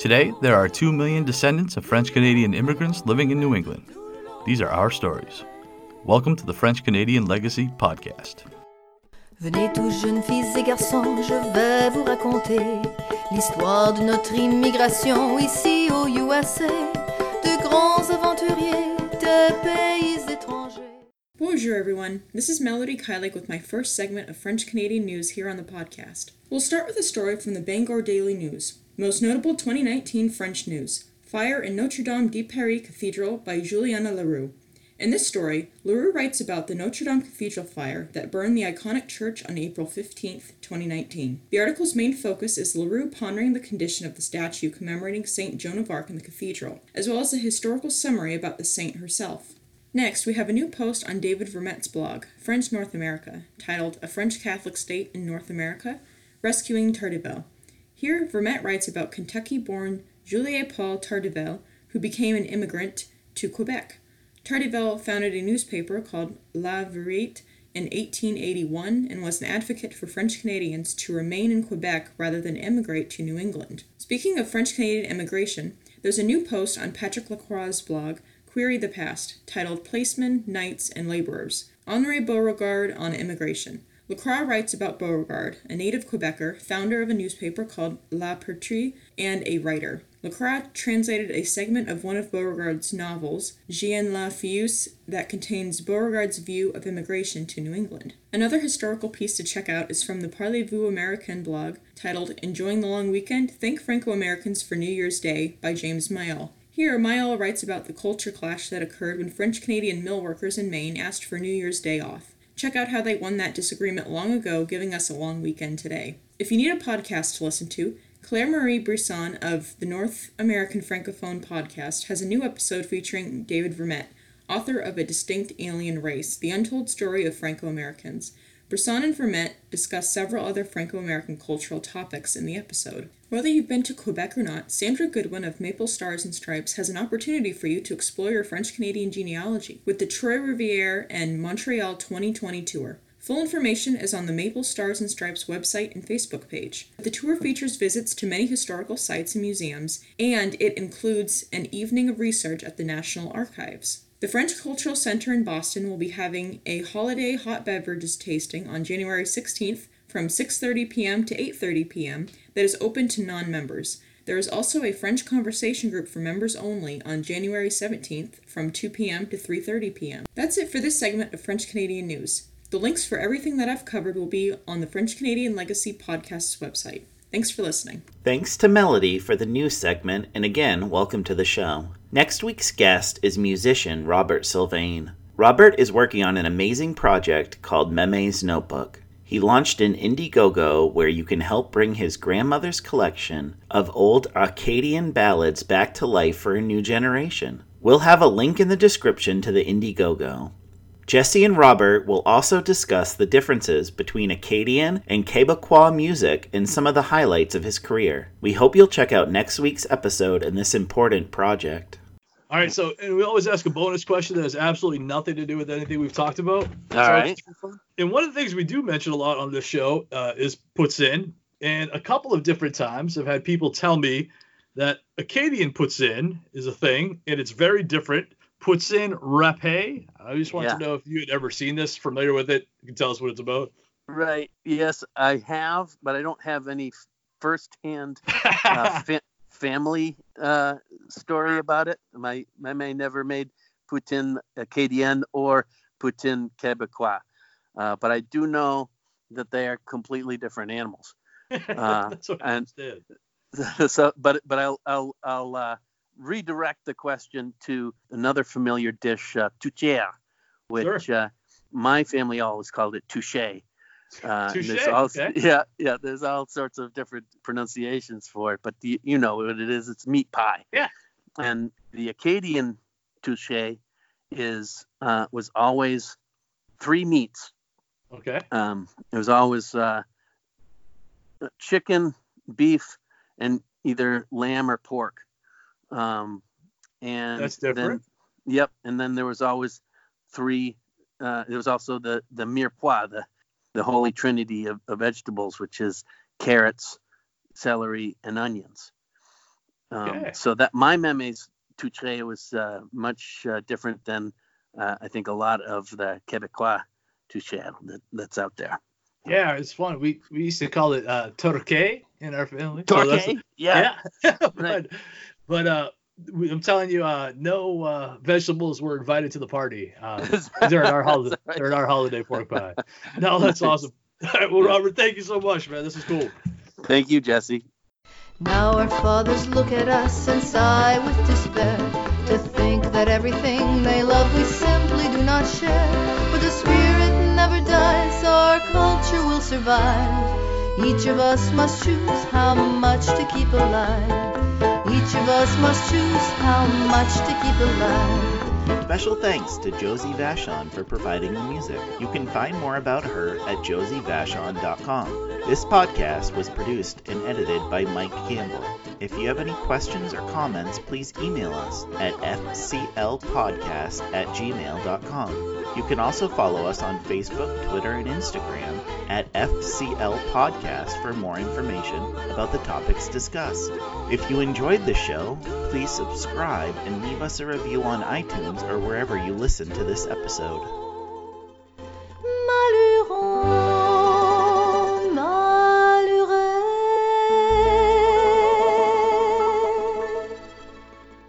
Today, there are 2 million descendants of French Canadian immigrants living in New England. These are our stories. Welcome to the French Canadian Legacy Podcast. Venez tous jeunes filles et garçons, je vais vous raconter l'histoire de notre immigration ici au USA, de grands aventuriers de pays étrangers. Bonjour, everyone. This is Melody Kylik with my first segment of French Canadian news here on the podcast. We'll start with a story from the Bangor Daily News. Most notable 2019 French news Fire in Notre Dame de Paris Cathedral by Juliana L'Heureux. In this story, L'Heureux writes about the Notre Dame Cathedral fire that burned the iconic church on April 15, 2019. The article's main focus is L'Heureux pondering the condition of the statue commemorating St. Joan of Arc in the cathedral, as well as a historical summary about the saint herself. Next, we have a new post on David Vermette's blog, French North America, titled A French Catholic State in North America Rescuing Tardivel. Here, Vermette writes about Kentucky born Jules-Paul Tardivel, who became an immigrant to Quebec. Tardivel founded a newspaper called La Verite in 1881 and was an advocate for French Canadians to remain in Quebec rather than emigrate to New England. Speaking of French Canadian immigration, there's a new post on Patrick Lacroix's blog, Query the Past, titled Placemen, Knights, and Laborers Honoré Beaugrand on Immigration. Lacroix writes about Beaugrand, a native Quebecer, founder of a newspaper called La Patrie, and a writer. Lacroix translated a segment of one of Beaugrand's novels, Jeanne La Fileuse, that contains Beaugrand's view of immigration to New England. Another historical piece to check out is from the Parlez-vous Americain blog, titled Enjoying the Long Weekend? Thank Franco-Americans for New Year's Day by James Myall. Here, Myall writes about the culture clash that occurred when French Canadian mill workers in Maine asked for New Year's Day off. Check out how they won that disagreement long ago, giving us a long weekend today. If you need a podcast to listen to, Claire Marie Brisson of the North American Francophone podcast has a new episode featuring David Vermette, author of A Distinct Alien Race The Untold Story of Franco Americans. Brisson and Vermette discuss several other Franco American cultural topics in the episode. Whether you've been to Quebec or not, Sandra Goodwin of Maple Stars and Stripes has an opportunity for you to explore your French Canadian genealogy with the Trois Rivières and Montreal 2020 tour. Full information is on the Maple Stars and Stripes website and Facebook page. The tour features visits to many historical sites and museums, and it includes an evening of research at the National Archives. The French Cultural Center in Boston will be having a holiday hot beverages tasting on January 16th from 6:30 p.m. to 8:30 p.m. that is open to non-members. There is also a French conversation group for members only on January 17th from 2 p.m. to 3:30 p.m. That's it for this segment of French Canadian news. The links for everything that I've covered will be on the French Canadian Legacy podcast's website. Thanks for listening. Thanks to Melody for the news segment, and again, welcome to the show. Next week's guest is musician Robert Sylvain. Robert is working on an amazing project called Meme's Notebook. He launched an Indiegogo where you can help bring his grandmother's collection of old Acadian ballads back to life for a new generation. We'll have a link in the description to the Indiegogo. Jesse and Robert will also discuss the differences between Acadian and Quebecois music and some of the highlights of his career. We hope you'll check out next week's episode in this important project. All right, so and we always ask a bonus question that has absolutely nothing to do with anything we've talked about. All right. And one of the things we do mention a lot on this show uh, is poutine, and a couple of different times I've had people tell me that Acadian poutine is a thing, and it's very different poutine râpée. I just want Yeah. to know if you had ever seen this, familiar with it. You can tell us what it's about. Right. Yes, I have, but I don't have any firsthand uh, fa- family uh, story about it. My my man never made Poutine Acadian or Poutine Quebecois, uh, but I do know that they are completely different animals. Uh, That's what I and- understand. so, but but I'll I'll I'll uh, redirect the question to another familiar dish, uh, which uh, my family always called it touche. Uh, Touche, all, okay. Yeah, yeah. There's all sorts of different pronunciations for it, but you, you know what it is. It's meat pie. Yeah. And the Acadian touche is uh, was always three meats. Okay. Um, it was always uh, chicken, beef, and either lamb or pork. Um, and That's different. Then, yep. And then there was always three. Uh, there was also the the mirepoix, the the holy trinity of, of vegetables, which is carrots, celery, and onions. Um, Okay. So that my memes touche was uh, much uh, different than uh, I think a lot of the Quebecois touche that, that's out there. Yeah, it's fun. We we used to call it uh, torquay in our family. So yeah. yeah. but Right. But uh, I'm telling you, uh, no uh, vegetables were invited to the party. Uh, they're in our holiday. Right. They're in our holiday pork pie. No, that's awesome. All right, well, Robert, thank you so much, man. This is cool. Thank you, Jesse. Now our fathers look at us and sigh with despair to think that everything they love we simply do not share. But the spirit never dies, our culture will survive. Each of us must choose how much to keep alive. Each of us must choose how much to keep alive. Special thanks to Josie Vachon for providing the music. You can find more about her at josievachon.com. This podcast was produced and edited by Mike Campbell. If you have any questions or comments, please email us at fclpodcast at gmail.com. You can also follow us on Facebook, Twitter, and Instagram at FCL Podcast for more information about the topics discussed. If you enjoyed the show, please subscribe and leave us a review on iTunes or wherever you listen to this episode.